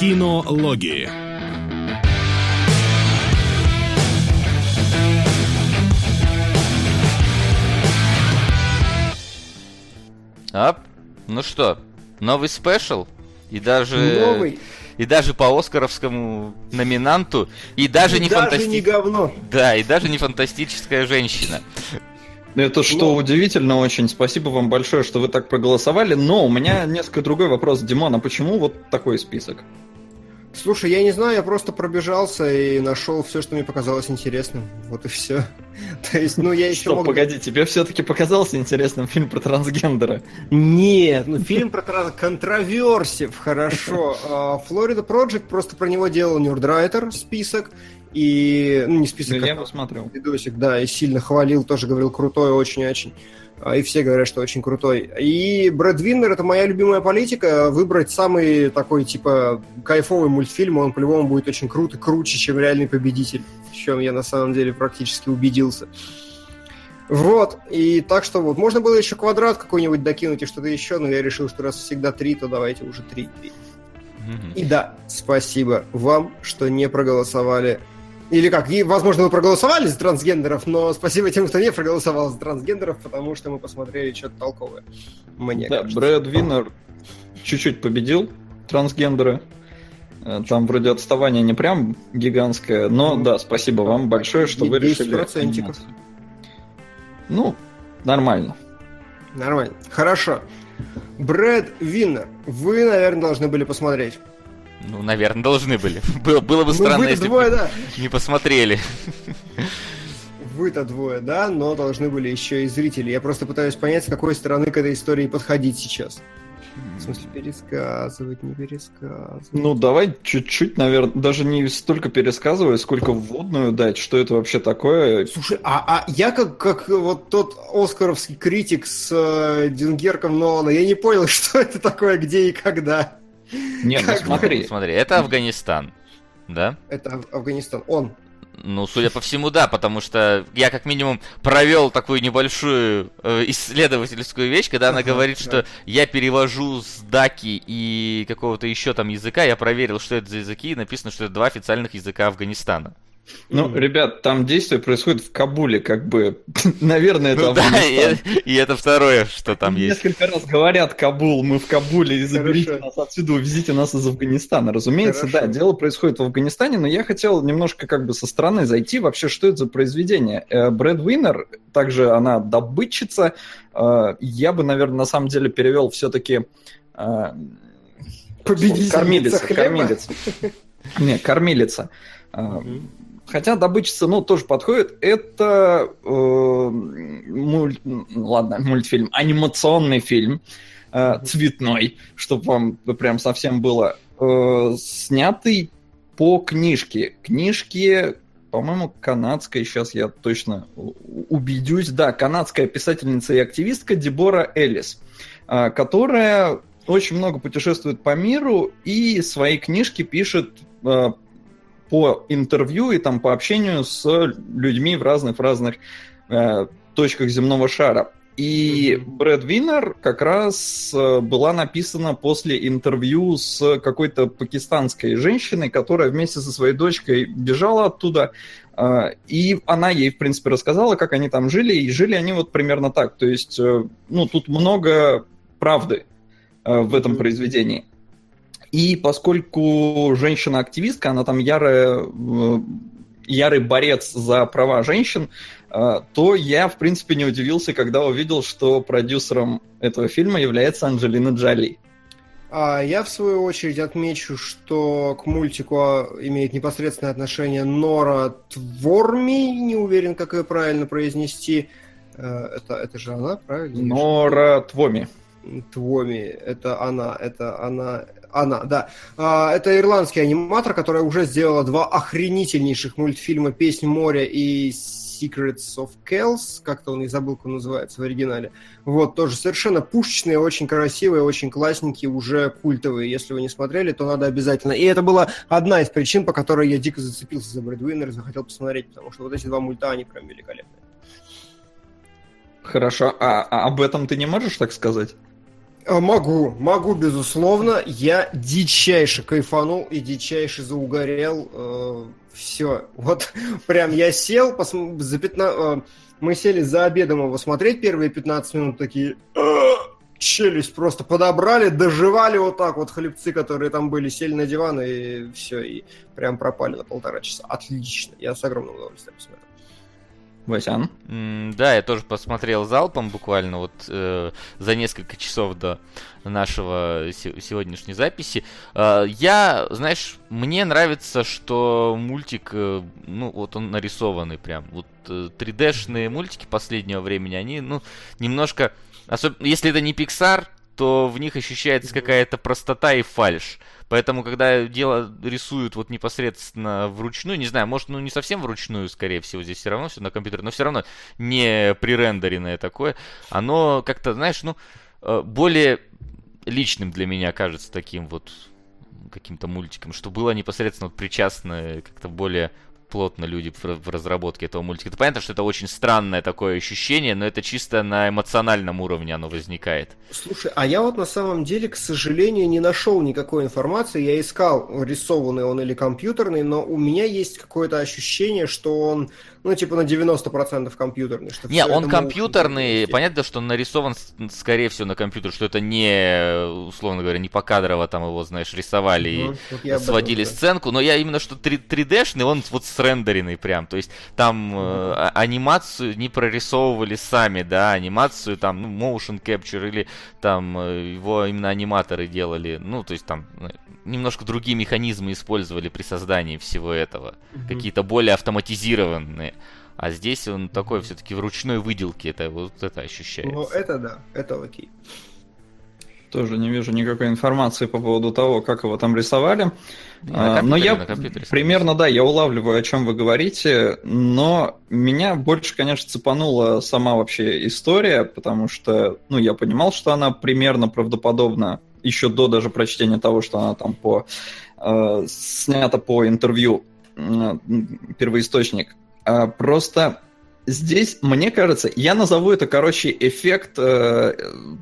Кинологии. А, ну что, новый спешл? И даже... Новый. И даже по Оскаровскому номинанту, и даже И не даже фантасти- не говно. Да, и даже не фантастическая женщина. Это что Ну. удивительно очень. Спасибо вам большое, что вы так проголосовали. Но у меня несколько другой вопрос. Димон, а почему вот такой список? Слушай, я не знаю, я просто пробежался и нашел все, что мне показалось интересным. Вот и все. То есть, ну, я еще Стоп, мог... погоди, тебе все-таки показался интересным фильм про трансгендера? Нет, ну фильм про тран- контроверсив, хорошо. А, Флорида Project просто про него делал Нюрдрайтер список. И, ну, не список, Ну, я а его смотрел. видосик, да, и сильно хвалил, тоже говорил крутой очень-очень. А, И все говорят, что очень крутой. И Брэд Виннер это моя любимая политика. Выбрать самый такой, типа, кайфовый мультфильм, он по-любому будет очень крут и круче, чем реальный победитель. В чем я на самом деле практически убедился. Вот, и так что вот, можно было еще квадрат какой-нибудь докинуть и что-то еще, но я решил, что раз всегда три, то давайте уже три. Мгм. И да, спасибо вам, что не проголосовали. Или как, и, возможно, вы проголосовали за трансгендеров, но спасибо тем, кто не проголосовал за трансгендеров, потому что мы посмотрели что-то толковое. Мне Да, кажется. Брэд Виннер чуть-чуть победил трансгендера. Э, Там вроде отставание не прям гигантское, но Ну, да, спасибо вам большое, что вы 10 решили. процентиков. Ну, нормально. Нормально. Хорошо. Брэд Виннер, вы, наверное, должны были посмотреть. Ну, наверное, должны были. Было, было бы Ну, странно, вы-то если двое, бы да. не посмотрели. Вы-то двое, да, но должны были еще и зрители. Я просто пытаюсь понять, с какой стороны к этой истории подходить сейчас. В смысле, пересказывать, не пересказывать. Ну, давай чуть-чуть, наверное, даже не столько пересказывать, сколько вводную дать, что это вообще такое. Слушай, а, а я как, как вот тот оскаровский критик с э, Дюнгерком Нолана, я не понял, что это такое, где и когда. Нет, ну смотри, Смотри, это Афганистан. Да? Это Аф- Афганистан. Он. Ну, судя по всему, да, потому что я как минимум провел такую небольшую э, исследовательскую вещь, когда она говорит, что я перевожу с даки и какого-то еще там языка, я проверил, что это за языки, и написано, что это два официальных языка Афганистана. Ну, ребят, там действие происходит в Кабуле, как бы, наверное, это Ну да, и, и это второе, что там есть. Несколько раз говорят Кабул, мы в Кабуле, и заберите Хорошо. нас отсюда, увезите нас из Афганистана. Разумеется, Хорошо. да, дело происходит в Афганистане, но я хотел немножко как бы со стороны зайти, вообще, что это за произведение. Э, Брэд Уиннер, также она добытчица, э, я бы, наверное, на самом деле перевел все-таки Победительница кормилица, хлеба. кормилица. Не, кормилица. Э, Мгм. Хотя добычица, ну, тоже подходит. Это, э, муль- м, ладно, мультфильм, анимационный фильм, э, цветной, чтобы вам прям совсем было, э, снятый по книжке. Книжке, по-моему, канадской, сейчас я точно убедюсь, да, канадская писательница и активистка Дебора Эллис, э, которая очень много путешествует по миру и свои книжки пишет э, по интервью и там по общению с людьми в разных в разных э, точках земного шара. И. Брэд Виннер как раз э, была написана после интервью с какой-то пакистанской женщиной, которая вместе со своей дочкой бежала оттуда. э, И она ей, в принципе, рассказала, как они там жили, и жили они вот примерно так. То есть, э, ну, тут много правды в этом произведении. И поскольку женщина-активистка, она там ярая, э, ярый борец за права женщин, э, то я, в принципе, не удивился, когда увидел, что продюсером этого фильма является Анджелина Джоли. А я, в свою очередь, отмечу, что к мультику а, имеет непосредственное отношение Нора Творми, не уверен, как ее правильно произнести. Э, Это, это же она, правильно? Нора Твоми. Твоми, это она, это она, она, да. А, Это ирландский аниматор, которая уже сделала два охренительнейших мультфильма «Песнь моря» и Secrets of Kells, как-то он и забыл, как он называется в оригинале. Вот, тоже совершенно пушечные, очень красивые, очень классненькие, уже культовые. Если вы не смотрели, то надо обязательно. И это была одна из причин, по которой я дико зацепился за Брэдвиннер и захотел посмотреть, потому что вот эти два мульта, они прям великолепные. Хорошо, а, а об этом ты не можешь так сказать? А, Могу, могу, безусловно. Я дичайше кайфанул и дичайше заугорел. Все. Вот прям я сел, посм- за 15... мы сели за обедом его смотреть первые 15 минут, такие... «А, челюсть просто подобрали, доживали вот так вот хлебцы, которые там были, сели на диван и все, и прям пропали на полтора часа. Отлично. Я с огромным удовольствием смотрел. Васян? Да, я тоже посмотрел залпом буквально вот э, за несколько часов до нашего се- сегодняшней записи. Э, я, знаешь, мне нравится, что мультик, э, ну вот он нарисованный прям. Вот э, 3D-шные мультики последнего времени, они, ну, немножко, особенно если это не Pixar, то в них ощущается какая-то простота и фальш. Поэтому, когда дело рисуют вот непосредственно вручную, не знаю, может, ну не совсем вручную, скорее всего, здесь все равно все на компьютере, но все равно не пререндеренное такое, оно как-то, знаешь, ну, э, более личным для меня кажется таким вот каким-то мультиком, что было непосредственно причастно как-то более плотно люди в разработке этого мультика. Это понятно, что это очень странное такое ощущение, но это чисто на эмоциональном уровне оно возникает. Слушай, а я вот на самом деле, к сожалению, не нашел никакой информации. Я искал, рисованный он или компьютерный, но у меня есть какое-то ощущение, что он, ну, типа на 90% компьютерный. Что Не, он компьютерный, понятно, что он нарисован, скорее всего, на компьютер, что это не, условно говоря, не покадрово там его, знаешь, рисовали и вот этом сводили говорю. сценку, но я именно что 3, 3D-шный, он вот срендеренный прям, то есть там э, а- анимацию не прорисовывали сами, да, анимацию там, ну, motion capture или там э, его именно аниматоры делали, ну, то есть там э, немножко другие механизмы использовали при создании всего этого, Мгм. какие-то более автоматизированные. А здесь он такой все-таки в ручной выделке, это вот это ощущается. Ну, это да, это окей. Тоже не вижу никакой информации по поводу того, как его там рисовали. А, но я примерно, да, я улавливаю, о чем вы говорите, но меня больше, конечно, цепанула сама вообще история, потому что, ну, я понимал, что она примерно правдоподобна еще до даже прочтения того, что она там по э, снята по интервью э, первоисточник. А, просто здесь, мне кажется, я назову это, короче, эффект э,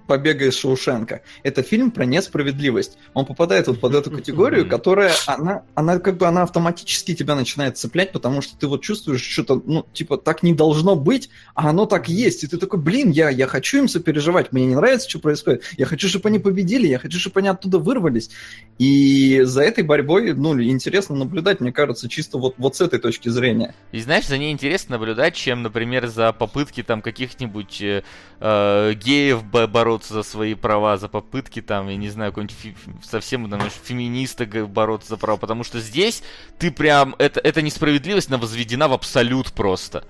побега из Шоушенка. Это фильм про несправедливость. Он попадает вот под эту категорию, которая, она, она как бы, она автоматически тебя начинает цеплять, потому что ты вот чувствуешь что-то, ну, типа, так не должно быть, а оно так есть. И ты такой, блин, я, я хочу им сопереживать, мне не нравится, что происходит. Я хочу, чтобы они победили, я хочу, чтобы они оттуда вырвались. И за этой борьбой, ну, интересно наблюдать, мне кажется, чисто вот, вот с этой точки зрения. И знаешь, за ней интересно наблюдать, чем, например, за попытки там каких-нибудь э, э, геев бо- бороться за свои права, за попытки там, я не знаю, какой-нибудь совсем, знаешь, феминисток бороться за права, потому что здесь ты прям, это, эта несправедливость, возведена в абсолют просто.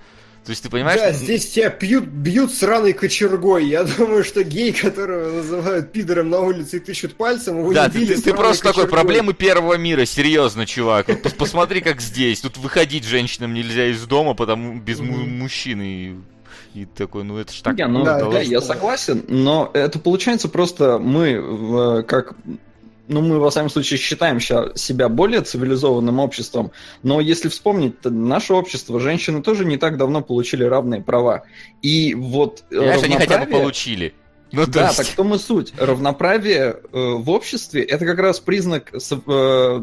То есть ты понимаешь? Да, здесь тебя пьют, бьют сраной кочергой. Я думаю, что гей, которого называют пидором на улице и тыщут пальцем, его Да, ты, ты- ты просто такой, кочергой. проблемы первого мира, серьезно, чувак. Вот пос- посмотри, как здесь. Тут выходить женщинам нельзя из дома, потому без му- Мгм. мужчин. И, такой, ну это ж так Не, ну, Да, да, я согласен, но это получается просто мы в- как ну, мы, во всяком случае, считаем себя более цивилизованным обществом, но если вспомнить, то наше общество, женщины тоже не так давно получили равные права. И вот э, Понимаешь, они хотя бы равноправие- получили. Ну, да, есть- так в том и суть. Равноправие э, в обществе это как раз признак э,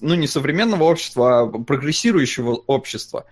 ну, не современного общества, а прогрессирующего общества.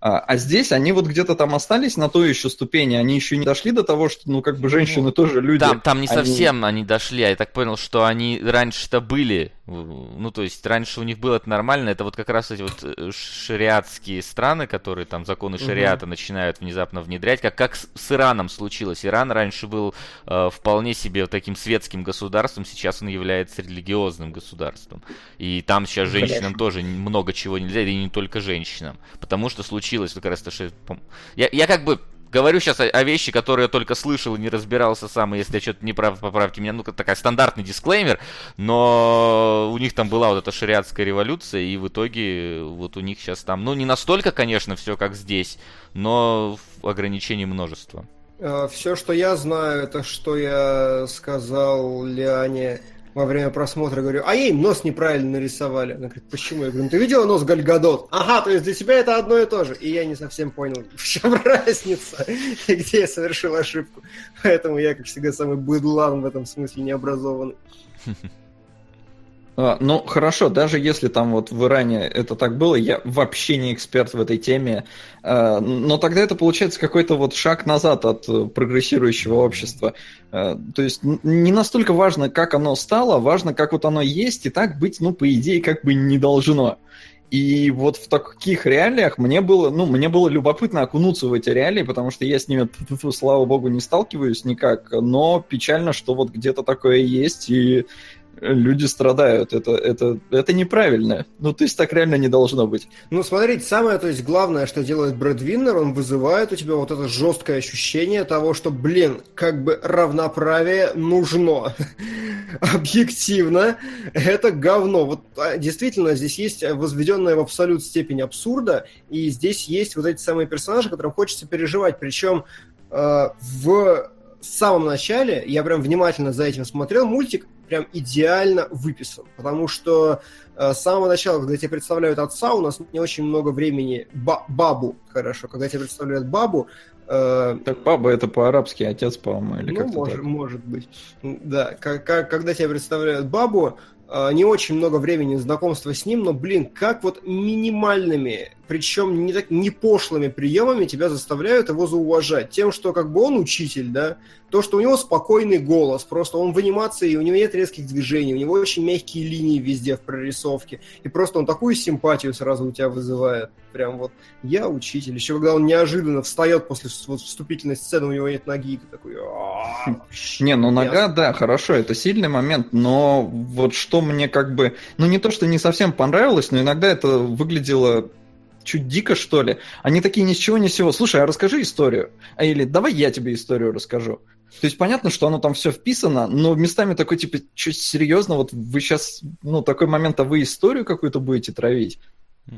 А, а здесь они вот где-то там остались на той еще ступени, они еще не дошли до того, что, ну, как бы женщины тоже люди. Там, там не Они- совсем они дошли, а я так понял, что они раньше-то были, ну, то есть раньше у них было это нормально, это вот как раз эти вот э, шариатские страны, которые там законы шариата начинают внезапно внедрять, как, как с, Ираном случилось. Иран раньше был э, вполне себе таким светским государством, сейчас он является религиозным государством. И там сейчас Хорошо. женщинам тоже н- много чего нельзя, и не только женщинам. Потому что случилось как раз то, что... Я, я как бы говорю сейчас о, о вещи, которые я только слышал и не разбирался сам, и если я что-то не прав, поправьте меня. Ну, как такая стандартный дисклеймер, но у них там была вот эта шариатская революция, и в итоге вот у них сейчас там, ну, не настолько, конечно, все как здесь, но ограничений множество. Все, что я знаю, это что я сказал Лиане во время просмотра, говорю, а ей нос неправильно нарисовали. Она говорит, почему? Я говорю, ну ты видела нос Гальгадот? Ага, то есть для тебя это одно и то же. И я не совсем понял, в чем разница, и где я совершил ошибку. Поэтому я, как всегда, самый быдлан в этом смысле необразованный. А, ну, хорошо, даже если там вот в Иране это так было, я вообще не эксперт в этой теме, а, но тогда это получается какой-то вот шаг назад от э, прогрессирующего общества. А, то есть не настолько важно, как оно стало, важно, как вот оно есть, и так быть, ну, по идее, как бы не должно. И вот в таких реалиях мне было, ну, мне было любопытно окунуться в эти реалии, потому что я с ними, слава богу, не сталкиваюсь никак, но печально, что вот где-то такое есть, и люди страдают. Это, это, это неправильно. Ну, то есть так реально не должно быть. Ну, смотрите, самое, то есть главное, что делает Брэд Виннер, он вызывает у тебя вот это жесткое ощущение того, что, блин, как бы равноправие нужно. Объективно, это говно. Вот а, действительно, здесь есть возведенная в абсолют степень абсурда, и здесь есть вот эти самые персонажи, которым хочется переживать. Причем э, в самом начале я прям внимательно за этим смотрел. Мультик прям идеально выписан, потому что э, с самого начала, когда тебе представляют отца, у нас не очень много времени, ба бабу, хорошо, когда тебе представляют бабу, э, так баба это по-арабски отец, по-моему, или ну, как может, так? может быть. Да, как, как, когда тебе представляют бабу, не очень много времени знакомства с ним, но, блин, как вот минимальными причем не, так, не пошлыми приемами тебя заставляют его зауважать. Тем, что как бы он учитель, да, то, что у него спокойный голос, просто он в анимации, у него нет резких движений, у него очень мягкие линии везде в прорисовке, и просто он такую симпатию сразу у тебя вызывает. Прям вот я учитель. Еще когда он неожиданно встает после вот, вступительной сцены, у него нет ноги, ты такой... Не, ну нога, да, хорошо, это сильный момент, но вот что мне как бы... Ну не то, что не совсем понравилось, но иногда это выглядело чуть дико, что ли. Они такие ни с чего, ни с сего. Слушай, а расскажи историю. А или давай я тебе историю расскажу. То есть понятно, что оно там все вписано, но местами такой, типа, чуть серьезно, вот вы сейчас, ну, такой момент, а вы историю какую-то будете травить?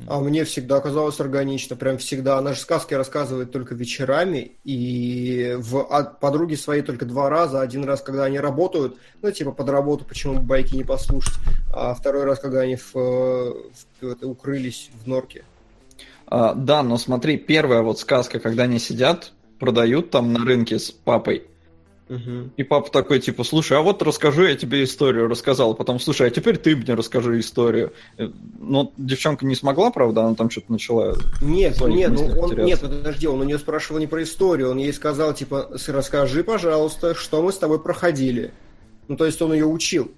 А мне всегда казалось органично, прям всегда. Она же сказки рассказывает только вечерами, и в от подруги своей только два раза. Один раз, когда они работают, ну, типа под работу, почему байки не послушать, а второй раз, когда они в, в, в, укрылись в норке. А, да, но смотри, первая вот сказка, когда они сидят, продают там на рынке с папой. Угу. И папа такой, типа, слушай, а вот расскажу я тебе историю, рассказал. Потом, слушай, а теперь ты мне расскажи историю. Э, но девчонка не смогла, правда, она там что-то начала... Нет, нет, ну, он, нет, подожди, он у нее спрашивал не про историю, он ей сказал, типа, расскажи, пожалуйста, что мы с тобой проходили. Ну, то есть он ее учил.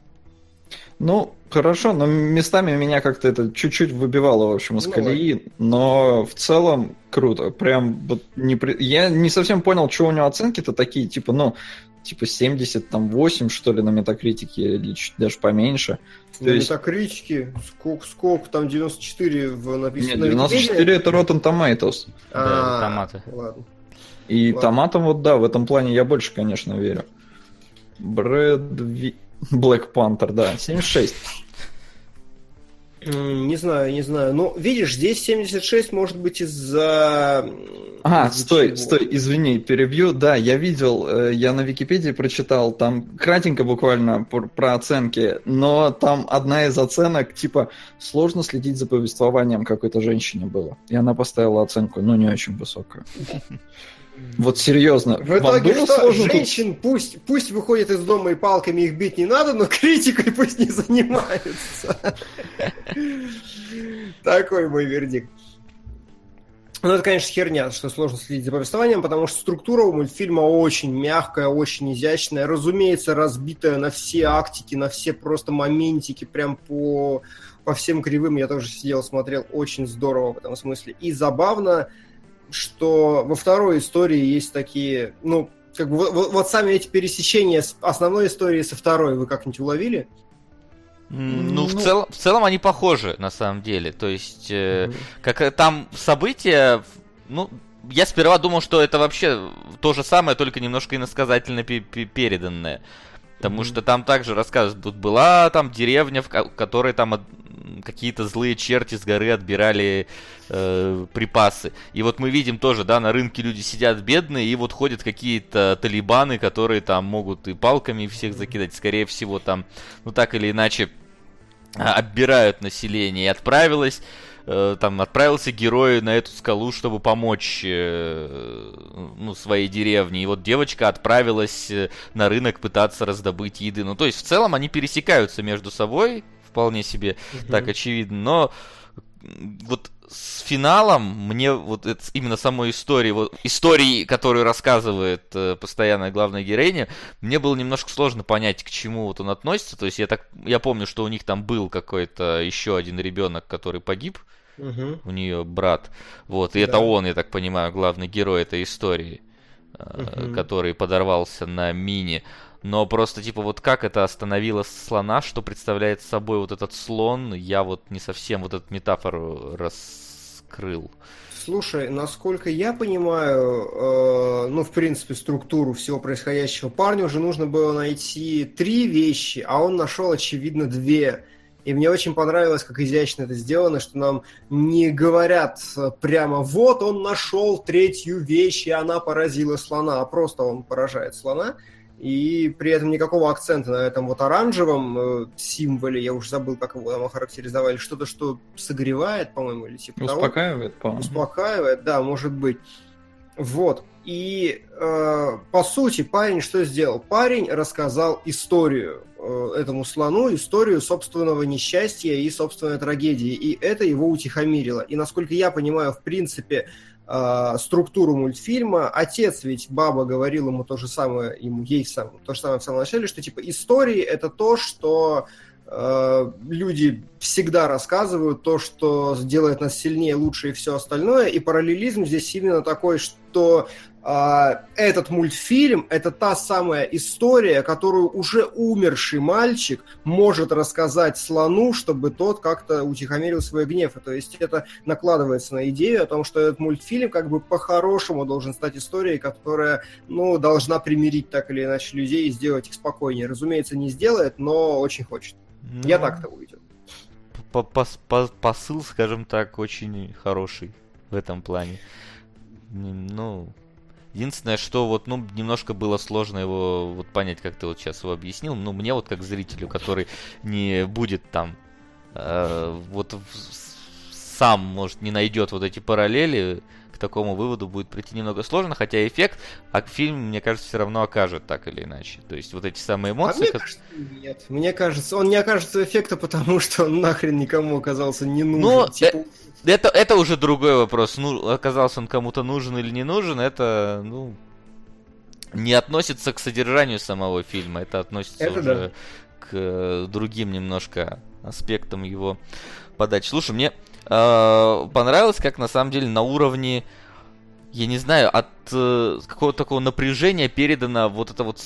Ну, хорошо, но местами меня как-то это чуть-чуть выбивало, в общем, из ну, колеи, но в целом круто. Прям вот не при... Я не совсем понял, что у него оценки-то такие, типа, ну, типа 70, там 8, что ли, на метакритике, или чуть даже поменьше. На есть... метакритике? Сколько, сколько? Там 94 в написано. Нет, 94 это Rotten Tomatoes. А, да, томаты. Ладно. И ладно. томатам вот да, в этом плане я больше, конечно, верю. Брэд Black Panther, да, 76. Не знаю, не знаю. Ну, видишь, здесь 76 может быть из-за... А, из стой, чего? стой, извини, перебью. Да, я видел, э, я на Википедии прочитал, там кратенько буквально про, про оценки, но там одна из оценок, типа, сложно следить за повествованием какой-то женщине было. И она поставила оценку, ну, не очень высокую. Вот серьезно. В итоге что? Женщин тут... пусть, пусть выходят из дома и палками их бить не надо, но критикой пусть не занимаются. Такой мой вердикт. Ну, это, конечно, херня, что сложно следить за повествованием, потому что структура у мультфильма очень мягкая, очень изящная, разумеется, разбитая на все актики, на все просто моментики, прям по, по всем кривым. Я тоже сидел, смотрел, очень здорово в этом смысле. И забавно, что во второй истории есть такие, ну, как бы вот, вот сами эти пересечения с основной истории со второй вы как-нибудь уловили? Ну, ну, в, цел, в целом они похожи, на самом деле. То есть, э, mm как э, там события, ну, я сперва думал, что это вообще то же самое, только немножко иносказательно переданное. Потому что там также рассказывают, тут была там деревня, в которой там какие-то злые черти с горы отбирали э, припасы. И вот мы видим тоже, да, на рынке люди сидят бедные, и вот ходят какие-то талибаны, которые там могут и палками всех закидать, скорее всего, там, ну так или иначе, а, оббирают население. И отправилась э, там отправился герой на эту скалу, чтобы помочь э, ну, своей деревне. И вот девочка отправилась э, на рынок пытаться раздобыть еды. Ну, то есть, в целом они пересекаются между собой, вполне себе угу. так очевидно. Но вот с финалом мне вот это, именно самой истории, вот истории, которую рассказывает э, постоянная главная героиня, мне было немножко сложно понять, к чему вот он относится. То есть я так, я помню, что у них там был какой-то еще один ребенок, который погиб, угу. у нее брат, вот, и да. это он, я так понимаю, главный герой этой истории, угу. который подорвался на мини. Но просто, типа, вот как это остановило слона, что представляет собой вот этот слон, я вот не совсем вот эту метафору раскрыл. Слушай, насколько я понимаю, э, ну, в принципе, структуру всего происходящего, парню уже нужно было найти три вещи, а он нашел, очевидно, две. И мне очень понравилось, как изящно это сделано, что нам не говорят прямо, вот он нашел третью вещь, и она поразила слона, а просто он поражает слона и при этом никакого акцента на этом вот оранжевом э, символе, я уже забыл, как его там охарактеризовали, что-то, что согревает, по-моему, или типа Успокаивает, по-моему. Успокаивает, да, может быть. Вот. И, э, по сути, парень что сделал? Парень рассказал историю э, этому слону, историю собственного несчастья и собственной трагедии. И это его утихомирило. И, насколько я понимаю, в принципе, э, структуру мультфильма. Отец ведь, баба говорил ему то же самое, ему ей сам, то же самое в самом начале, что типа истории это то, что э, люди всегда рассказывают, то, что делает нас сильнее, лучше и все остальное. И параллелизм здесь именно такой, что этот мультфильм – это та самая история, которую уже умерший мальчик может рассказать слону, чтобы тот как-то утихомирил свой гнев. И, то есть это накладывается на идею о том, что этот мультфильм как бы по-хорошему должен стать историей, которая, ну, должна примирить так или иначе людей и сделать их спокойнее. Разумеется, не сделает, но очень хочет. Ну, Я так-то увидел. Посыл, скажем так, очень хороший в этом плане. Ну, Единственное, что вот, ну, немножко было сложно его вот понять, как ты вот сейчас его объяснил. Ну, мне вот как зрителю, который не будет там, э, вот сам, может, не найдет вот эти параллели, к такому выводу будет прийти немного сложно, хотя эффект, а фильм, мне кажется, все равно окажет так или иначе. То есть вот эти самые а эмоции... А мне как... кажется, нет. Мне кажется, он не окажется эффекта, потому что он нахрен никому оказался не нужен. Ну, типа... э это, это уже другой вопрос. Ну, оказался он кому-то нужен или не нужен, это, ну, не относится к содержанию самого фильма, это относится это уже да. к другим немножко аспектам его подачи. Слушай, мне понравилось, как на самом деле на уровне, я не знаю, от э, какого-то такого напряжения передана вот это вот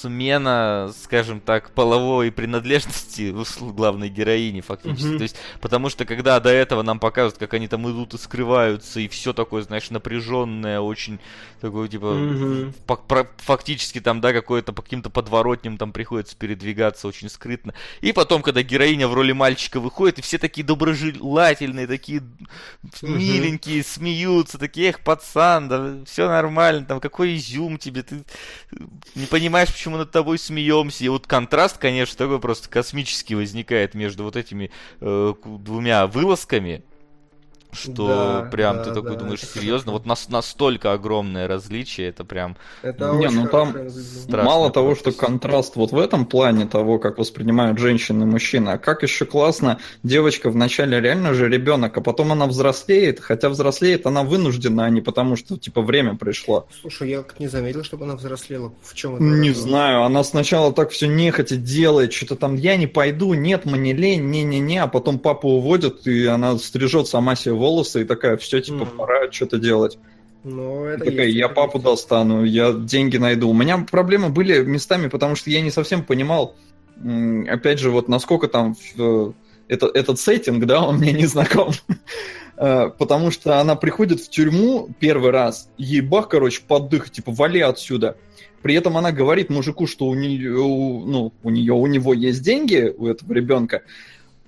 смена, скажем так, половой принадлежности главной героини фактически. Mm-hmm. То есть, потому что когда до этого нам показывают, как они там идут и скрываются, и все такое, знаешь, напряженное, очень такое, типа, mm-hmm. фактически там, да, какое-то по каким-то подворотням там приходится передвигаться очень скрытно. И потом, когда героиня в роли мальчика выходит, и все такие доброжелательные, такие mm-hmm. миленькие, смеются, такие, эх, пацан, да, все нормально, там, какой изюм тебе, ты не понимаешь, почему мы над тобой смеемся. И вот контраст, конечно, такой просто космический возникает между вот этими э, двумя вылазками что да, прям да, ты такой да, думаешь, серьезно, вот нас, настолько огромное различие, это прям... Это не, ну там мало того, что контраст вот в этом плане того, как воспринимают женщины и мужчины, а как еще классно, девочка вначале реально же ребенок, а потом она взрослеет, хотя взрослеет она вынуждена, а не потому что, типа, время пришло. Слушай, я не заметил, чтобы она взрослела. В чем это? Не знаю, она сначала так все нехотя делает, что-то там, я не пойду, нет, мне лень, не-не-не, а потом папа уводит, и она стрижет сама себе волосы и такая, все, типа, mm. пора что-то делать. Ну, это такая, есть, я папу есть. достану, я деньги найду. У меня проблемы были местами, потому что я не совсем понимал, опять же, вот насколько там это, этот сеттинг, да, он мне не знаком. Э, потому что она приходит в тюрьму первый раз, ей бах, короче, поддых, типа, вали отсюда. При этом она говорит мужику, что у нее, ну, у нее, у него есть деньги, у этого ребенка,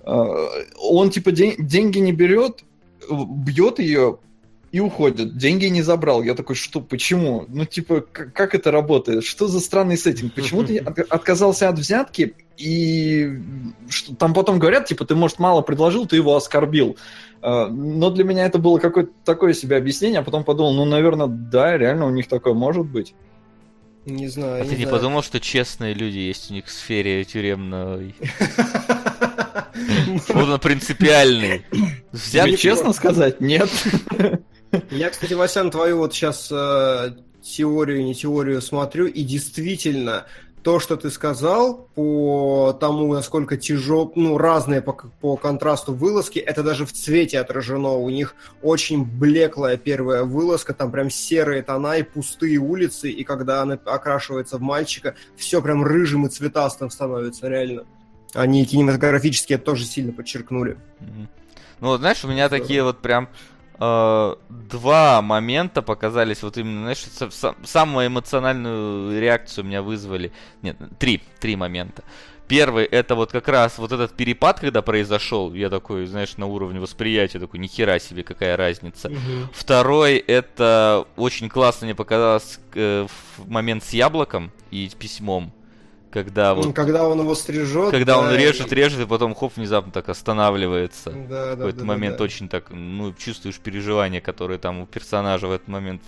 Он типа день, деньги не берет, бьет ее и уходит. Деньги не забрал. Я такой, что, почему? Ну, типа, как, как это работает? Что за странный сеттинг? Почему ты отказался от взятки? И что, там потом говорят, типа, ты, может, мало предложил, ты его оскорбил. А, но для меня это было какое-то такое себе объяснение, а потом подумал, ну, наверное, да, реально у них такое может быть. Не знаю. А не ты не знаю. подумал, что честные люди есть у них в сфере тюремной? Вот он принципиальный. Тебе честно сказать, нет. Я, кстати, Васян, твою вот сейчас э, теорию, не теорию смотрю, и действительно, то, что ты сказал по тому, насколько тяжел, ну, разные по, по контрасту вылазки, это даже в цвете отражено. У них очень блеклая первая вылазка, там прям серые тона и пустые улицы, и когда она окрашивается в мальчика, все прям рыжим и цветастым становится, реально. Они кинематографически это тоже сильно подчеркнули. Ну, вот, знаешь, у меня такие вот прям э, два момента показались, вот именно, знаешь, сам, самую эмоциональную реакцию у меня вызвали. Нет, три, три момента. Первый, это вот как раз вот этот перепад, когда произошел, я такой, знаешь, на уровне восприятия, такой, нихера себе, какая разница. Угу. Второй, это очень классно мне показалось э, в момент с яблоком и письмом. Когда вот... Когда он его стрижет. Когда да, он режет, режет, и потом хоп, внезапно так останавливается. Да, в какой-то да, момент да. очень так, ну, чувствуешь переживания, которые там у персонажа в этот момент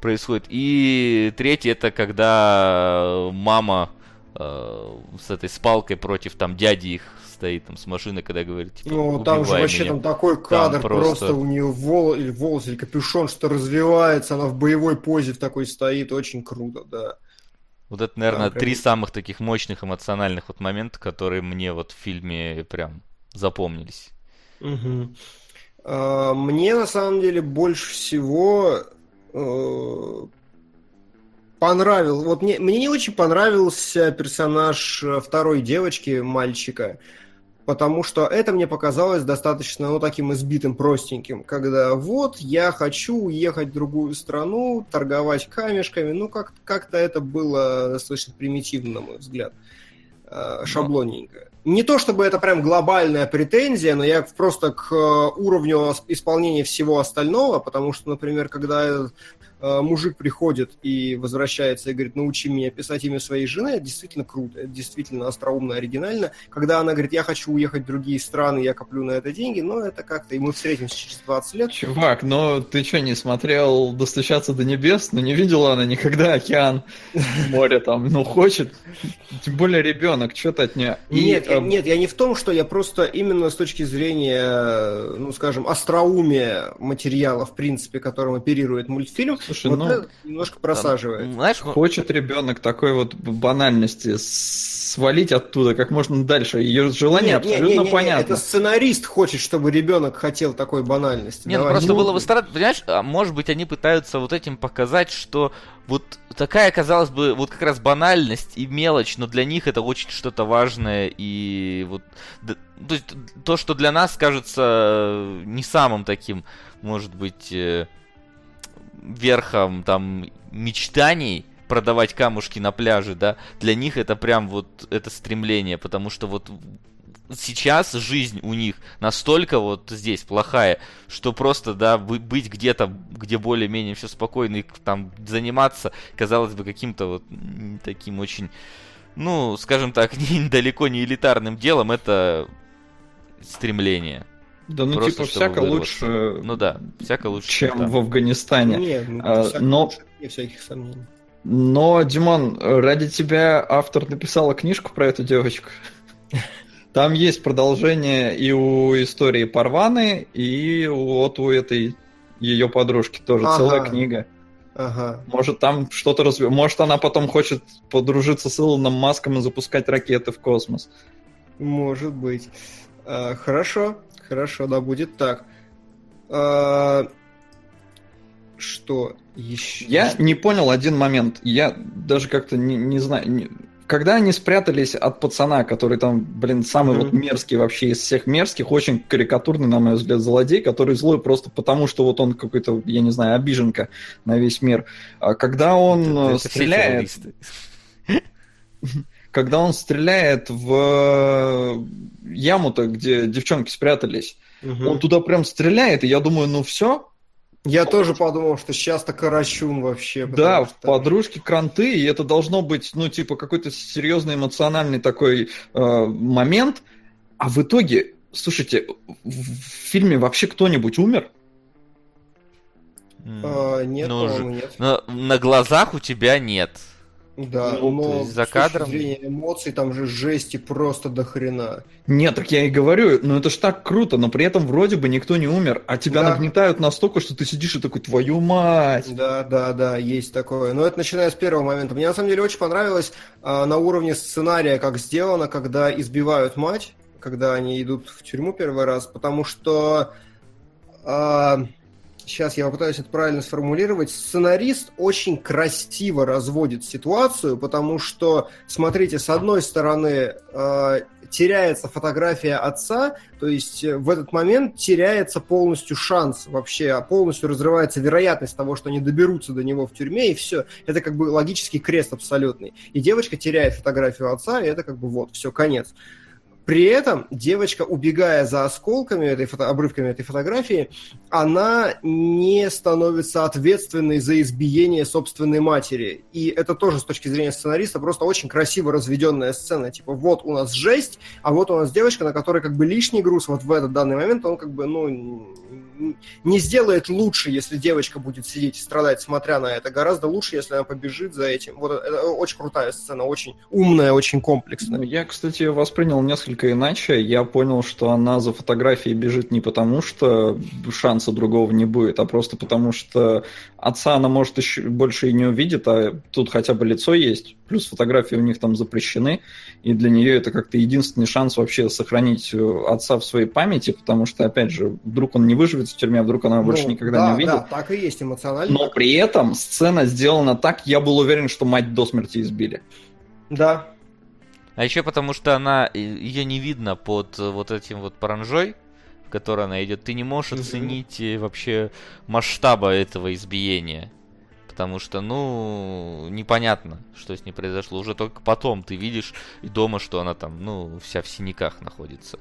происходит. И третий, это когда мама э, с этой спалкой против там дяди их стоит там с машины, когда говорит, типа, Ну, там же вообще меня. там такой кадр, Там просто... просто у нее волос, или волос, или капюшон, что развивается, она в боевой позе в такой стоит, очень круто, да. Вот это, наверное, Да, три самых таких мощных эмоциональных вот момента, которые мне вот в фильме прям запомнились. Мгм. А, Мне на самом деле больше всего э, понравил. Вот мне, мне не очень понравился персонаж э, второй девочки, мальчика, потому что это мне показалось достаточно, ну, таким избитым, простеньким, когда вот я хочу уехать в другую страну, торговать камешками, ну, как- как-то это было достаточно примитивно, на мой взгляд, э, шаблонненько. Не то чтобы это прям глобальная претензия, но я просто к э, уровню исполнения всего остального, потому что, например, когда мужик приходит и возвращается и говорит, научи меня писать имя своей жены, это действительно круто, это действительно остроумно, оригинально. Когда она говорит, я хочу уехать в другие страны, я коплю на это деньги, но это как-то, и мы встретимся через 20 лет. Чувак, ну ты что, не смотрел «Достучаться до небес»? Ну не видела она никогда океан, море там, ну хочет. Тем более ребенок, что ты от нее... И, Нет, я, э, нет, я не в том, что я просто именно с точки зрения, э, ну, скажем, остроумия материала, в принципе, которым оперирует мультфильм, Слушай, вот ну, немножко просаживает. Там, знаешь, ну, Хочет ребенок такой вот банальности свалить оттуда как можно дальше. Ее желание Нет, нет, абсолютно нет, нет, понятно. Это сценарист хочет, чтобы ребенок хотел такой банальности. Не, ну просто Ну, было бы странно, понимаешь, а может быть они пытаются вот этим показать, что вот такая, казалось бы, вот как раз банальность и мелочь, но для них это очень что-то важное и вот то, есть то, что для нас кажется не самым таким, может быть, э, верхом там мечтаний продавать камушки на пляже, да, для них это прям вот это стремление, потому что вот сейчас жизнь у них настолько вот здесь плохая, что просто, да, быть где-то, где более-менее все спокойно и там заниматься, казалось бы, каким-то вот таким очень, ну, скажем так, не, далеко не элитарным делом, это стремление. Да ну Просто типа всяко вырваться. лучше, Ну да, всяко лучше. чем там. в Афганистане. Нет, ну, А, всяко но- лучше, всяких сомнений. Но, Димон, ради тебя автор написала книжку про эту девочку. Там есть продолжение и у истории Парваны, и вот у этой ее подружки тоже Ага. целая книга. Ага. Может, там что-то разве... Может, она потом хочет подружиться с Илоном Маском и запускать ракеты в космос. Может быть. А, хорошо, хорошо, да, будет так. А, что еще? Я не понял один момент. Я даже как-то не, не знаю. не- Когда они спрятались от пацана, который там, блин, самый Мгм. вот мерзкий вообще из всех мерзких, очень карикатурный, на мой взгляд, злодей, который злой просто потому, что вот он какой-то, я не знаю, обиженка на весь мир. А когда он Это- это все стреляет. когда он стреляет в яму-то, где девчонки спрятались. Угу. Он туда прям стреляет, и я думаю, ну все, я тоже подумал, что сейчас-то Карачун вообще. Да, что... подружки кранты, и это должно быть, ну, типа, какой-то серьезный эмоциональный такой э, момент. А в итоге, слушайте, в фильме вообще кто-нибудь умер? А, нет, ну, нет. Но на глазах у тебя нет. Да, ну, но за кадром... с зрения эмоций там же жести просто до хрена. Нет, так я и говорю, ну это ж так круто, но при этом вроде бы никто не умер, а тебя да. нагнетают настолько, что ты сидишь и такой, твою мать! Да, да, да, есть такое. Но это начиная с первого момента. Мне на самом деле очень понравилось а, на уровне сценария, как сделано, когда избивают мать, когда они идут в тюрьму первый раз, потому что... А, сейчас я попытаюсь это правильно сформулировать, сценарист очень красиво разводит ситуацию, потому что, смотрите, с одной стороны, э, теряется фотография отца, то есть э, в этот момент теряется полностью шанс вообще, а полностью разрывается вероятность того, что они доберутся до него в тюрьме, и все. Это как бы логический крест абсолютный. И девочка теряет фотографию отца, и это как бы вот, все, конец. При этом девочка, убегая за осколками этой фото, обрывками этой фотографии, она не становится ответственной за избиение собственной матери. И это тоже с точки зрения сценариста просто очень красиво разведенная сцена. Типа, вот у нас жесть, а вот у нас девочка, на которой как бы лишний груз вот в этот данный момент, он как бы, ну, не сделает лучше, если девочка будет сидеть и страдать, смотря на это. Гораздо лучше, если она побежит за этим. Вот это очень крутая сцена, очень умная, очень комплексная. Ну, я, кстати, воспринял несколько иначе. Я понял, что она за фотографией бежит не потому, что шанса другого не будет, а просто потому, что отца она, может, еще больше и не увидит, а тут хотя бы лицо есть. Плюс фотографии у них там запрещены, и для нее это как-то единственный шанс вообще сохранить э, отца в своей памяти, потому что, опять же, вдруг он не выживет в тюрьме, а вдруг она ну, больше никогда да, не увидит. Да, так и есть эмоционально. Но при этом сцена сделана так, я был уверен, что мать до смерти избили. Да. А еще потому, что она, ее не видно под э, вот этим вот паранжой, в которой она идет. Ты не можешь оценить mm-hmm. вообще масштаба этого избиения. Потому что, ну, непонятно, что с ней произошло. Уже только потом ты видишь и дома, что она там, ну, вся в синяках находится.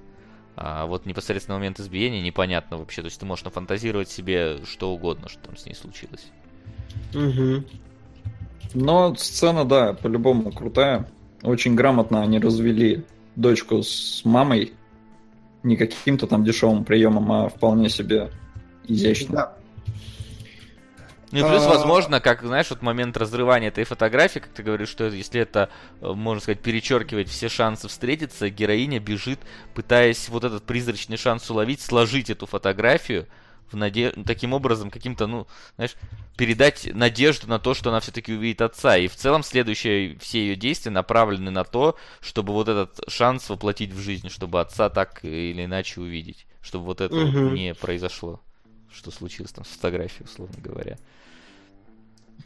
А вот непосредственно момент избиения непонятно вообще. То есть ты можешь нафантазировать себе что угодно, что там с ней случилось. Угу. Но сцена, да, по-любому крутая. Очень грамотно они развели дочку с мамой. Не каким-то там дешевым приемом, а вполне себе изящно. Да. Ну и плюс, а. возможно, как, знаешь, вот момент разрывания этой фотографии, как ты говоришь, что если это, э, можно сказать, перечеркивать все шансы встретиться, героиня бежит, пытаясь вот этот призрачный шанс уловить, сложить эту фотографию, в наде... таким образом каким-то, ну, знаешь, передать надежду на то, что она все-таки увидит отца. И в целом следующие все ее действия направлены на то, чтобы вот этот шанс воплотить в жизнь, чтобы отца так или иначе увидеть, чтобы вот это угу. не произошло, что случилось там с фотографией, условно говоря.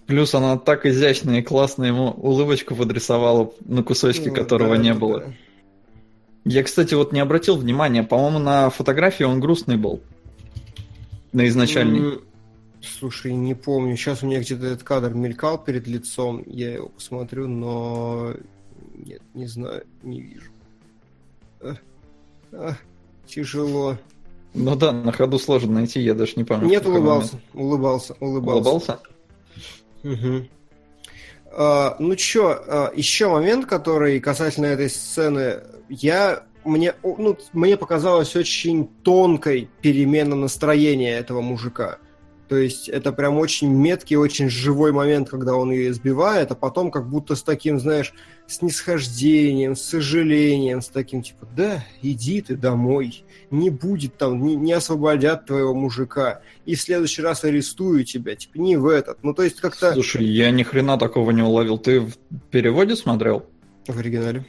Плюс она так изящно и классно ему улыбочку подрисовала на кусочке, ну, которого да, не было. Да. Я, кстати, вот не обратил внимания, по-моему, на фотографии он грустный был. На изначальный. Слушай, не помню. Сейчас у меня где-то этот кадр мелькал перед лицом. Я его посмотрю, но... Нет, не знаю, не вижу. А, а, тяжело. Ну да, на ходу сложно найти, я даже не помню. Нет, улыбался, улыбался, улыбался. Улыбался? Угу. А, ну чё, а, еще момент, который касательно этой сцены, я мне, ну, мне показалось очень тонкой перемена настроения этого мужика. То есть это прям очень меткий, очень живой момент, когда он ее избивает, а потом как будто с таким, знаешь, снисхождением, с сожалением, с таким типа, да, иди ты домой, не будет там, не, не освободят твоего мужика, и в следующий раз арестую тебя, типа, не в этот. Ну, то есть как-то... Слушай, я ни хрена такого не уловил. Ты в переводе смотрел? В оригинале.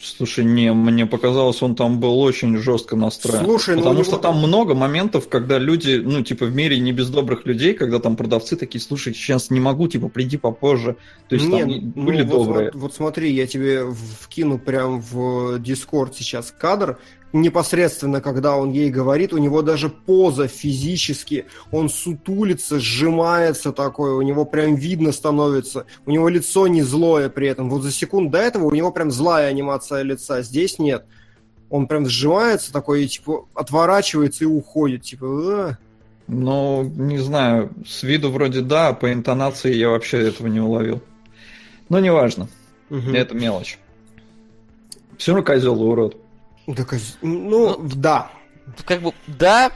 Слушай, не, мне показалось, он там был очень жестко настроен. Слушай, ну Потому ну, что него... там много моментов, когда люди, ну, типа, в мире не без добрых людей, когда там продавцы такие, слушай, сейчас не могу, типа, приди попозже. То есть Нет, там были ну, добрые. Вот, вот, вот смотри, я тебе вкину прям в Дискорд сейчас кадр, непосредственно, когда он ей говорит, у него даже поза физически, он сутулится, сжимается такое, у него прям видно становится, у него лицо не злое при этом. Вот за секунду до этого у него прям злая анимация лица, здесь нет. Он прям сжимается такой и типа отворачивается и уходит, типа... «А». Ну, не знаю, с виду вроде да, по интонации я вообще этого не уловил. Но неважно, угу. это мелочь. Все равно козел урод. Да, коз... ну, ну, да. Как бы, да,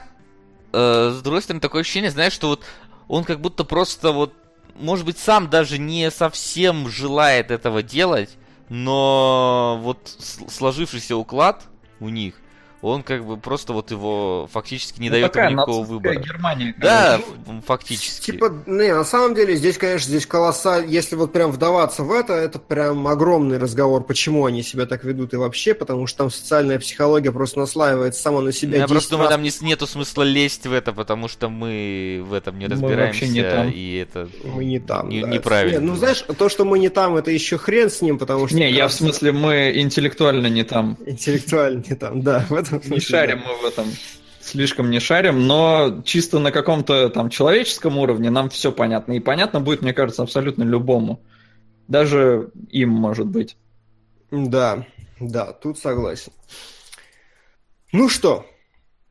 э, с другой стороны, такое ощущение, знаешь, что вот он как будто просто вот, может быть, сам даже не совсем желает этого делать, но вот сложившийся уклад у них – он как бы просто вот его фактически не ну, дает ему никакого выбора. Германия. Да, фактически. Типа, не, на самом деле здесь, конечно, здесь колоссаль, если вот прям вдаваться в это, это прям огромный разговор, почему они себя так ведут и вообще, потому что там социальная психология просто наслаивает сама на себя. Я просто думаю, там не, нету смысла лезть в это, потому что мы в этом не разбираемся. Мы не там. И это мы не там. Не, да. Неправильно. Не, ну, знаешь, то, что мы не там, это еще хрен с ним, потому что... Не, я в смысле, мы интеллектуально не там. Интеллектуально не там, да. В этом не шарим мы в этом. Слишком не шарим, но чисто на каком-то там человеческом уровне нам все понятно. И понятно будет, мне кажется, абсолютно любому. Даже им, может быть. Да, да, тут согласен. Ну что?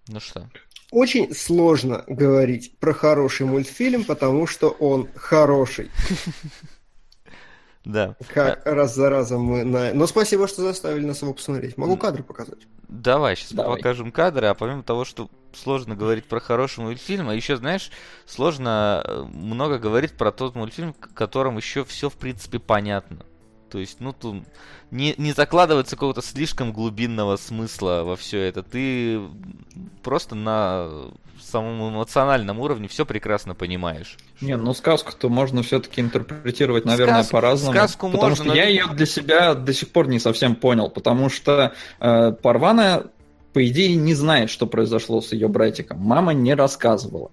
Ну что? Очень сложно говорить про хороший мультфильм, потому что он хороший. Да. Как а... раз за разом мы на... Но спасибо, что заставили нас его посмотреть. Могу кадры показать. Давай, сейчас Давай. покажем кадры, а помимо того, что сложно говорить про хороший мультфильм, а еще, знаешь, сложно э, много говорить про тот мультфильм, которым еще все, в принципе, понятно. То есть, ну, тут не, не закладывается какого-то слишком глубинного смысла во все это. Ты просто на самом эмоциональном уровне все прекрасно понимаешь. Не, ну сказку-то можно все-таки интерпретировать, наверное, сказку, по-разному. Сказку потому можно, что я ее для себя до сих пор не совсем понял, потому что э, Парвана, по идее, не знает, что произошло с ее братиком. Мама не рассказывала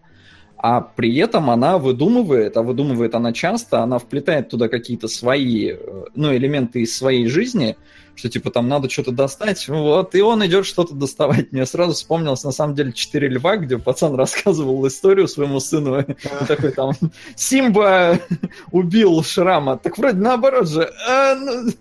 а при этом она выдумывает, а выдумывает она часто, она вплетает туда какие-то свои, э, ну, элементы из своей жизни, что типа там надо что-то достать, вот, и он идет что-то доставать. Мне сразу вспомнилось, на самом деле, «Четыре льва», где пацан рассказывал историю своему сыну, такой там, Симба убил Шрама, так вроде наоборот же. А, ну...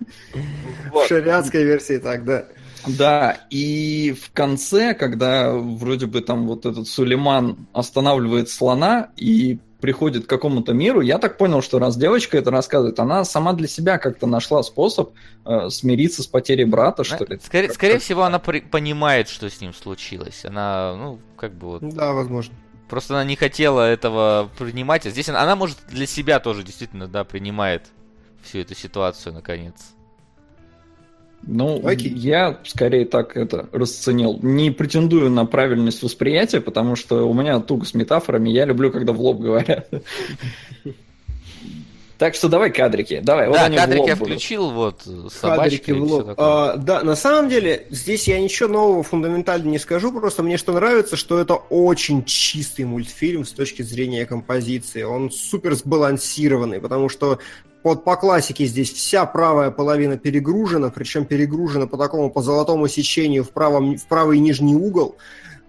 В шариатской версии так, да. Да, и в конце, когда вроде бы там вот этот Сулейман останавливает слона и приходит к какому-то миру, я так понял, что раз девочка это рассказывает, она сама для себя как-то нашла способ э, смириться с потерей брата, что ли. Скорее, скорее всего, она при- понимает, что с ним случилось. Она, ну, как бы вот... Да, возможно. Просто она не хотела этого принимать, а здесь она, она может для себя тоже действительно, да, принимает всю эту ситуацию наконец. Ну, Окей. я скорее так это расценил. Не претендую на правильность восприятия, потому что у меня туго с метафорами, я люблю, когда в лоб говорят. Так что давай кадрики. Давай, да, вот кадрики я включил, вот, собачки в лоб. А, да, на самом деле, здесь я ничего нового фундаментально не скажу, просто мне что нравится, что это очень чистый мультфильм с точки зрения композиции. Он супер сбалансированный, потому что вот по классике здесь вся правая половина перегружена, причем перегружена по такому, по золотому сечению в, правом, в правый нижний угол.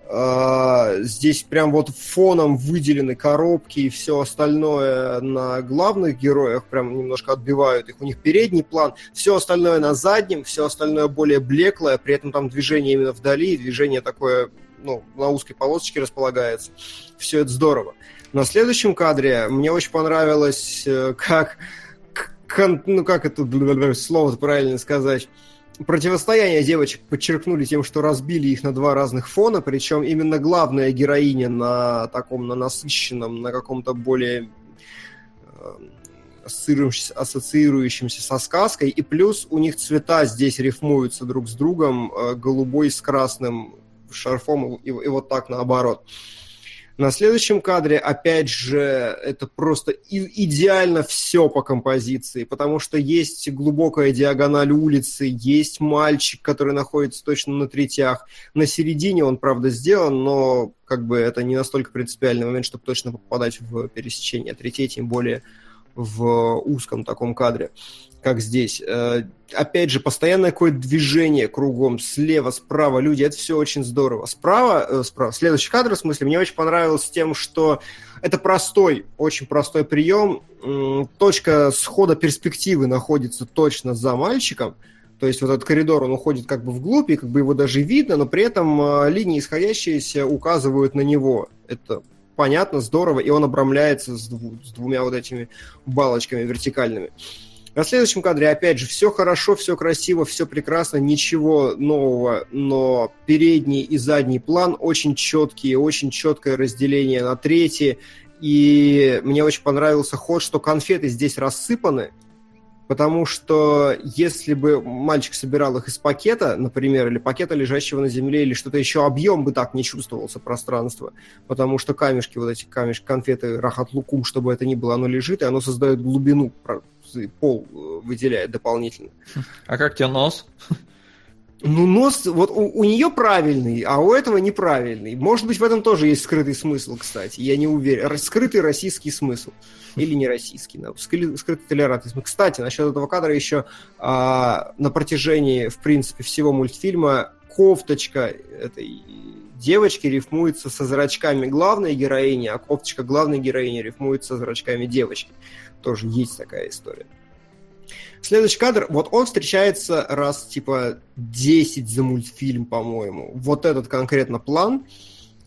Uh, здесь прям вот фоном выделены коробки и все остальное на главных героях, прям немножко отбивают их. У них передний план, все остальное на заднем, все остальное более блеклое, при этом там движение именно вдали, движение такое, ну, на узкой полосочке располагается. Все это здорово. На следующем кадре мне очень понравилось, э, как кон, ну как это слово правильно сказать, противостояние девочек подчеркнули тем, что разбили их на два разных фона, причем именно главная героиня на таком, на насыщенном, на каком-то более э, ассоциирующимся со сказкой, и плюс у них цвета здесь рифмуются друг с другом, э, голубой с красным шарфом, и, и вот так наоборот. Э, на следующем кадре, опять же, это просто идеально все по композиции, потому что есть глубокая диагональ улицы, есть мальчик, который находится точно на третьях. На середине он, правда, сделан, но как бы это не настолько принципиальный момент, чтобы точно попадать в пересечение третей, тем более в узком таком кадре, как здесь. Э, опять же, постоянное какое-то движение кругом, слева, справа, люди, это все очень здорово. Справа, э, справа, следующий кадр, в смысле, мне очень понравилось тем, что это простой, очень простой прием. Точка схода перспективы находится точно за мальчиком, то есть вот этот коридор, он уходит как бы вглубь, и как бы его даже видно, но при этом э, линии исходящиеся указывают на него. Это понятно, здорово, и он обрамляется с, дву, с двумя вот этими балочками вертикальными. На следующем кадре, опять же, все хорошо, все красиво, все прекрасно, ничего нового, но передний и задний план очень четкие, очень четкое разделение на третьи, и мне очень понравился ход, что конфеты здесь рассыпаны, Потому что если бы мальчик собирал их из пакета, например, или пакета, лежащего на земле, или что-то еще, объем бы так не чувствовался пространства. Потому что камешки, вот эти камешки, конфеты, рахат лукум, чтобы это ни было, оно лежит, и оно создает глубину, пол э, выделяет дополнительно. А как тебе нос? Ну, нос, вот у, у нее правильный, а у этого неправильный. Может быть, в этом тоже есть скрытый смысл, кстати. Я не уверен. Скрытый российский смысл. Или не российский, да. скрытый толерантный Кстати, насчет этого кадра еще а, на протяжении, в принципе, всего мультфильма кофточка этой девочки рифмуется со зрачками главной героини, а кофточка главной героини рифмуется со зрачками девочки. Тоже есть такая история. Следующий кадр, вот он встречается раз, типа, 10 за мультфильм, по-моему. Вот этот конкретно план –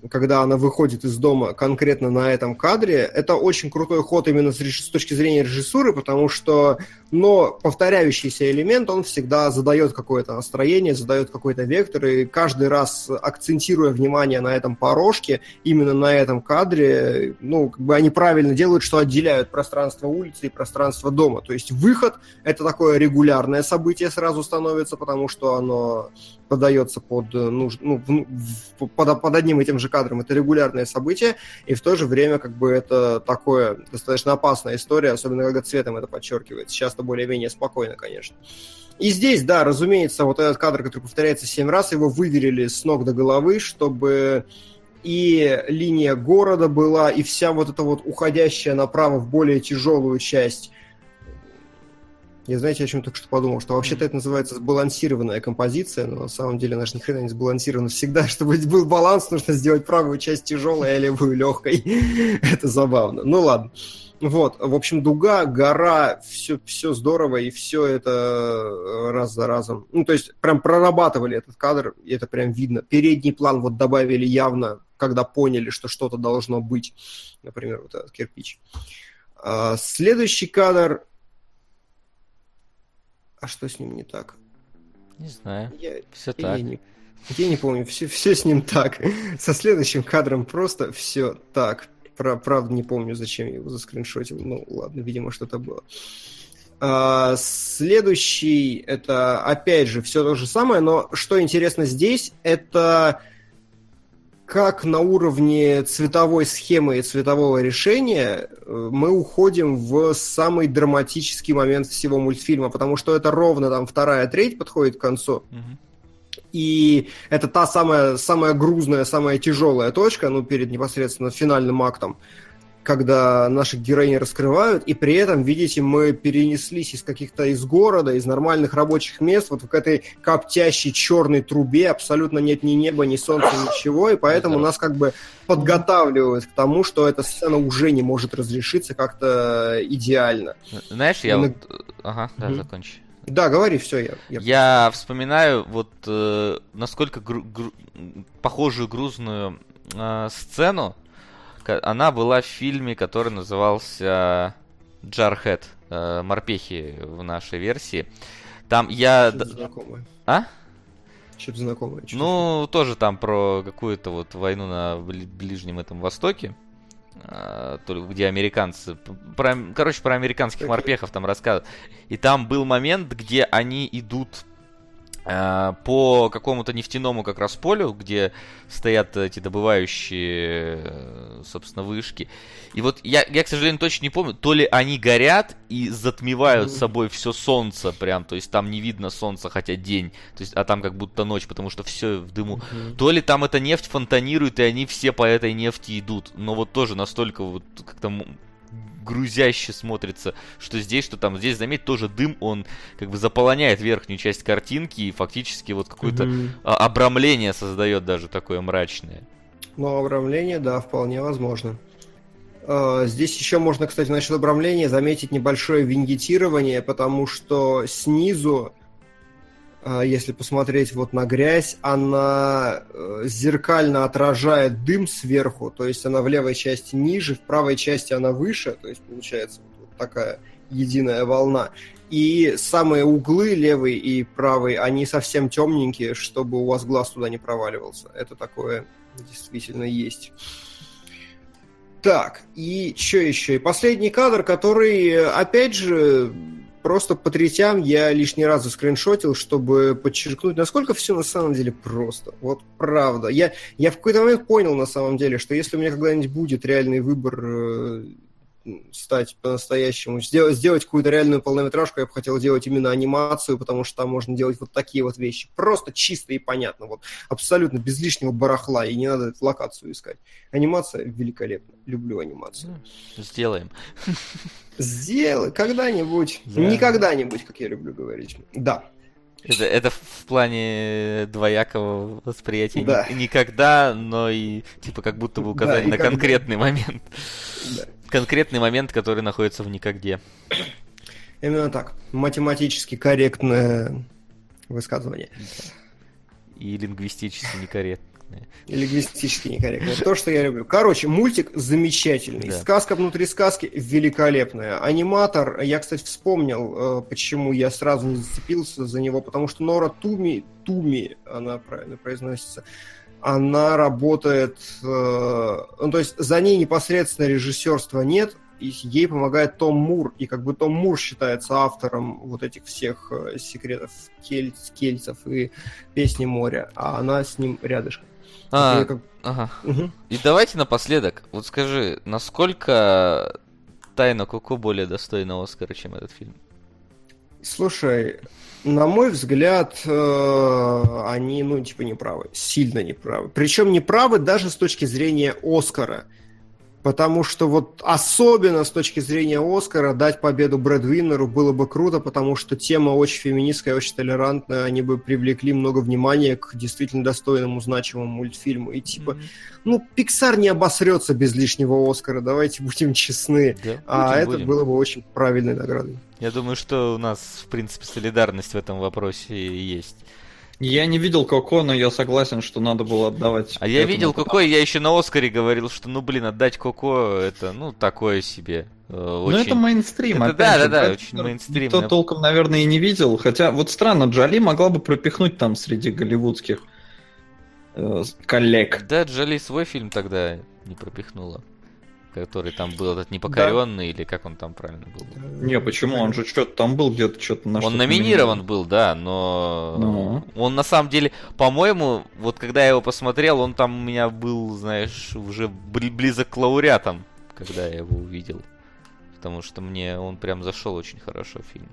когда она выходит из дома конкретно на этом кадре, это очень крутой ход именно с, с точки зрения режиссуры, потому что, но повторяющийся элемент, он всегда задает какое-то настроение, задает какой-то вектор, и каждый раз акцентируя внимание на этом порожке, именно на этом кадре, ну, как бы они правильно делают, что отделяют пространство улицы и пространство дома. То есть выход — это такое регулярное событие сразу становится, потому что оно подается под, ну, под, под одним и тем же кадром. Это регулярное событие, и в то же время как бы это такое достаточно опасная история, особенно когда цветом это подчеркивается. Сейчас-то более-менее спокойно, конечно. И здесь, да, разумеется, вот этот кадр, который повторяется семь раз, его выверили с ног до головы, чтобы и линия города была, и вся вот эта вот уходящая направо в более тяжелую часть я, знаете, о чем только что подумал, что вообще-то это называется сбалансированная композиция, но на самом деле наш ни хрена не сбалансирована всегда. Чтобы был баланс, нужно сделать правую часть тяжелой, а левую легкой. это забавно. Ну ладно. Вот, в общем, дуга, гора, все, все здорово, и все это э, раз за разом. Ну, то есть, прям прорабатывали этот кадр, и это прям видно. Передний план вот добавили явно, когда поняли, что что-то должно быть. Например, вот этот кирпич. А, следующий кадр а что с ним не так? Не знаю. Я, все я так. Не, я не помню, все, все с ним так. Со следующим кадром просто все так. Про, правда, не помню, зачем я его заскриншотил. Ну, ладно, видимо, что-то было. А, следующий, это опять же все то же самое, но что интересно здесь, это как на уровне цветовой схемы и цветового решения э, мы уходим в самый драматический момент всего мультфильма, потому что это ровно там вторая треть подходит к концу. И это та самая, самая грузная, самая тяжелая точка, ну, перед непосредственно финальным актом когда наших героини раскрывают, и при этом, видите, мы перенеслись из каких-то из города, из нормальных рабочих мест, вот к этой коптящей черной трубе, абсолютно нет ни неба, ни солнца, ничего, и поэтому нас как бы подготавливают к тому, что эта сцена уже не может разрешиться как-то идеально. Знаешь, я Мы... вот... Ага, да, mm-hmm. закончи. Да, говори, все, я. Я, я вспоминаю вот э, насколько гру- гру- похожую грузную э, сцену она была в фильме, который назывался Джархед. Э, Морпехи в нашей версии. Там я... Знакомое. А? Что-то знакомое. Что ну, тоже там про какую-то вот войну на Ближнем этом Востоке. Только где американцы, про, короче, про американских морпехов там рассказывают. И там был момент, где они идут Э, по какому-то нефтяному как раз полю, где стоят эти добывающие, э, собственно, вышки. И вот я, я, к сожалению, точно не помню, то ли они горят и затмевают собой все солнце прям, то есть там не видно солнца, хотя день, то есть, а там как будто ночь, потому что все в дыму. То ли там эта нефть фонтанирует, и они все по этой нефти идут. Но вот тоже настолько вот как-то грузяще смотрится, что здесь, что там. Здесь, заметь, тоже дым, он как бы заполоняет верхнюю часть картинки и фактически вот какое-то mm-hmm. обрамление создает даже такое мрачное. Ну, обрамление, да, вполне возможно. А, здесь еще можно, кстати, насчет обрамления заметить небольшое виндитирование, потому что снизу если посмотреть вот на грязь, она э, зеркально отражает дым сверху, то есть она в левой части ниже, в правой части она выше, то есть получается вот такая единая волна. И самые углы, левый и правый, они совсем темненькие, чтобы у вас глаз туда не проваливался. Это такое действительно есть. Так, и что еще? И последний кадр, который, опять же, Просто по третям я лишний раз заскриншотил, чтобы подчеркнуть, насколько все на самом деле просто. Вот правда. Я, я в какой-то момент понял на самом деле, что если у меня когда-нибудь будет реальный выбор э, стать по-настоящему, сделать, сделать какую-то реальную полнометражку, я бы хотел делать именно анимацию, потому что там можно делать вот такие вот вещи. Просто чисто и понятно. Вот абсолютно без лишнего барахла, и не надо локацию искать. Анимация великолепна. Люблю анимацию. Сделаем. Сделай когда-нибудь. Да. Не когда-нибудь, как я люблю говорить. Да. Это, это в плане двоякого восприятия. Да. Никогда, но и типа как будто бы указать да, на конкретный момент. Да. Конкретный момент, который находится в никогде. Именно так. Математически корректное высказывание. И лингвистически некорректно некорректные. Лингвистически некорректные. То, что я люблю. Короче, мультик замечательный. Да. Сказка внутри сказки великолепная. Аниматор, я, кстати, вспомнил, э, почему я сразу не зацепился за него, потому что Нора Туми, Туми, она правильно произносится, она работает, э, ну, то есть за ней непосредственно режиссерства нет, и ей помогает Том Мур, и как бы Том Мур считается автором вот этих всех э, секретов кельц, кельцев и песни моря, а она с ним рядышком. А, как... ага. Угу. И давайте напоследок, вот скажи, насколько Тайна Коко более достойна Оскара, чем этот фильм? Слушай, на мой взгляд, э, они, ну, типа, неправы. Сильно неправы. Причем неправы даже с точки зрения Оскара. Потому что вот особенно с точки зрения Оскара дать победу Брэд Виннеру было бы круто, потому что тема очень феминистская, очень толерантная, они бы привлекли много внимания к действительно достойному, значимому мультфильму. И типа, mm-hmm. ну, Пиксар не обосрется без лишнего Оскара, давайте будем честны. Да, а будем, это будем. было бы очень правильной наградой. Я думаю, что у нас, в принципе, солидарность в этом вопросе есть. Я не видел Коко, но я согласен, что надо было отдавать. А я видел Коко, и я еще на Оскаре говорил, что, ну, блин, отдать Коко, это, ну, такое себе. Э, очень... Ну, это мейнстрим. Это, да, же, да, да, очень мейнстрим. Никто толком, наверное, и не видел. Хотя, вот странно, Джоли могла бы пропихнуть там среди голливудских э, коллег. Да, Джоли свой фильм тогда не пропихнула который там был этот непокоренный, да. или как он там правильно был? Не, почему? Он же что-то там был, где-то что-то на Он номинирован был, да, но ну. он на самом деле, по-моему, вот когда я его посмотрел, он там у меня был, знаешь, уже близок к лауреатам, когда я его увидел. Потому что мне он прям зашел очень хорошо в фильм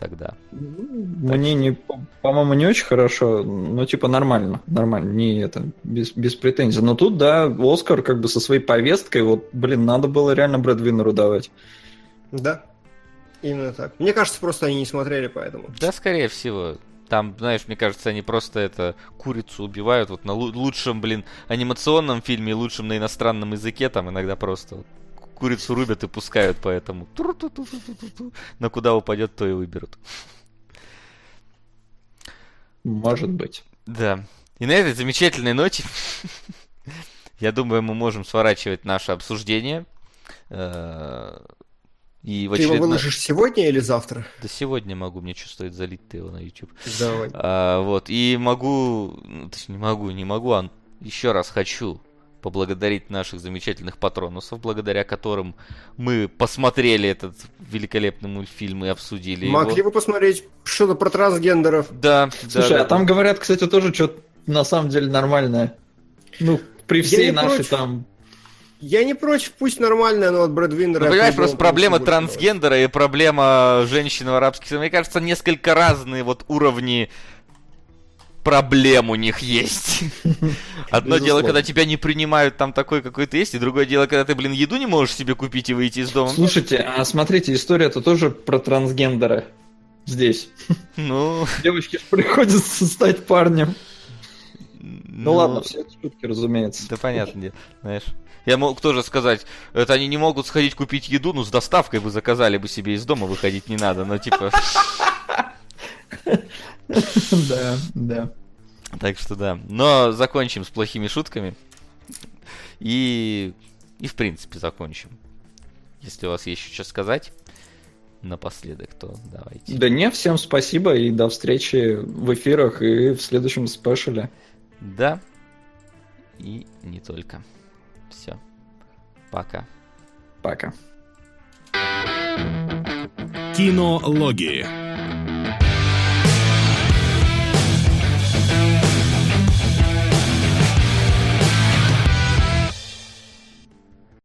тогда. Мне не, по-моему, не очень хорошо, но типа нормально, нормально, не это, без, без претензий. Но тут, да, Оскар как бы со своей повесткой, вот, блин, надо было реально Брэд Виннеру давать. Да, именно так. Мне кажется, просто они не смотрели поэтому. Да, скорее всего. Там, знаешь, мне кажется, они просто это курицу убивают вот на лучшем, блин, анимационном фильме, лучшем на иностранном языке, там иногда просто вот курицу рубят и пускают, поэтому на куда упадет, то и выберут. Может быть. Да. И на этой замечательной ноте, я думаю, мы можем сворачивать наше обсуждение. Э, и ты очередной... его выложишь сегодня или завтра? Да сегодня могу, мне что стоит залить ты его на YouTube. Давай. А, вот, и могу, ну, точнее, не могу, не могу, а еще раз хочу поблагодарить наших замечательных патронусов, благодаря которым мы посмотрели этот великолепный мультфильм и обсудили Могли его. бы посмотреть что-то про трансгендеров. Да, Слушай, да, а да. там говорят, кстати, тоже что-то на самом деле нормальное. Ну, при всей нашей против. там я не против, пусть нормальная, но от Брэд Виннера... Ну, понимаешь, просто проблема трансгендера и проблема женщины в арабских... Мне кажется, несколько разные вот уровни проблем у них есть. Одно дело, когда тебя не принимают там такой, какой ты есть, и другое дело, когда ты, блин, еду не можешь себе купить и выйти из дома. Слушайте, а смотрите, история-то тоже про трансгендера здесь. Ну, Девочке приходится стать парнем. Ну ну, ладно, все это шутки, разумеется. Да понятно, дело, знаешь. Я мог тоже сказать, это они не могут сходить купить еду, ну с доставкой бы заказали бы себе из дома, выходить не надо, но типа... Да, да. Так что да. Но закончим с плохими шутками. И, и в принципе закончим. Если у вас есть еще что сказать напоследок, то давайте. Да не, всем спасибо и до встречи в эфирах и в следующем спешле. Да. И не только. Все. Пока. Пока. Кинологии.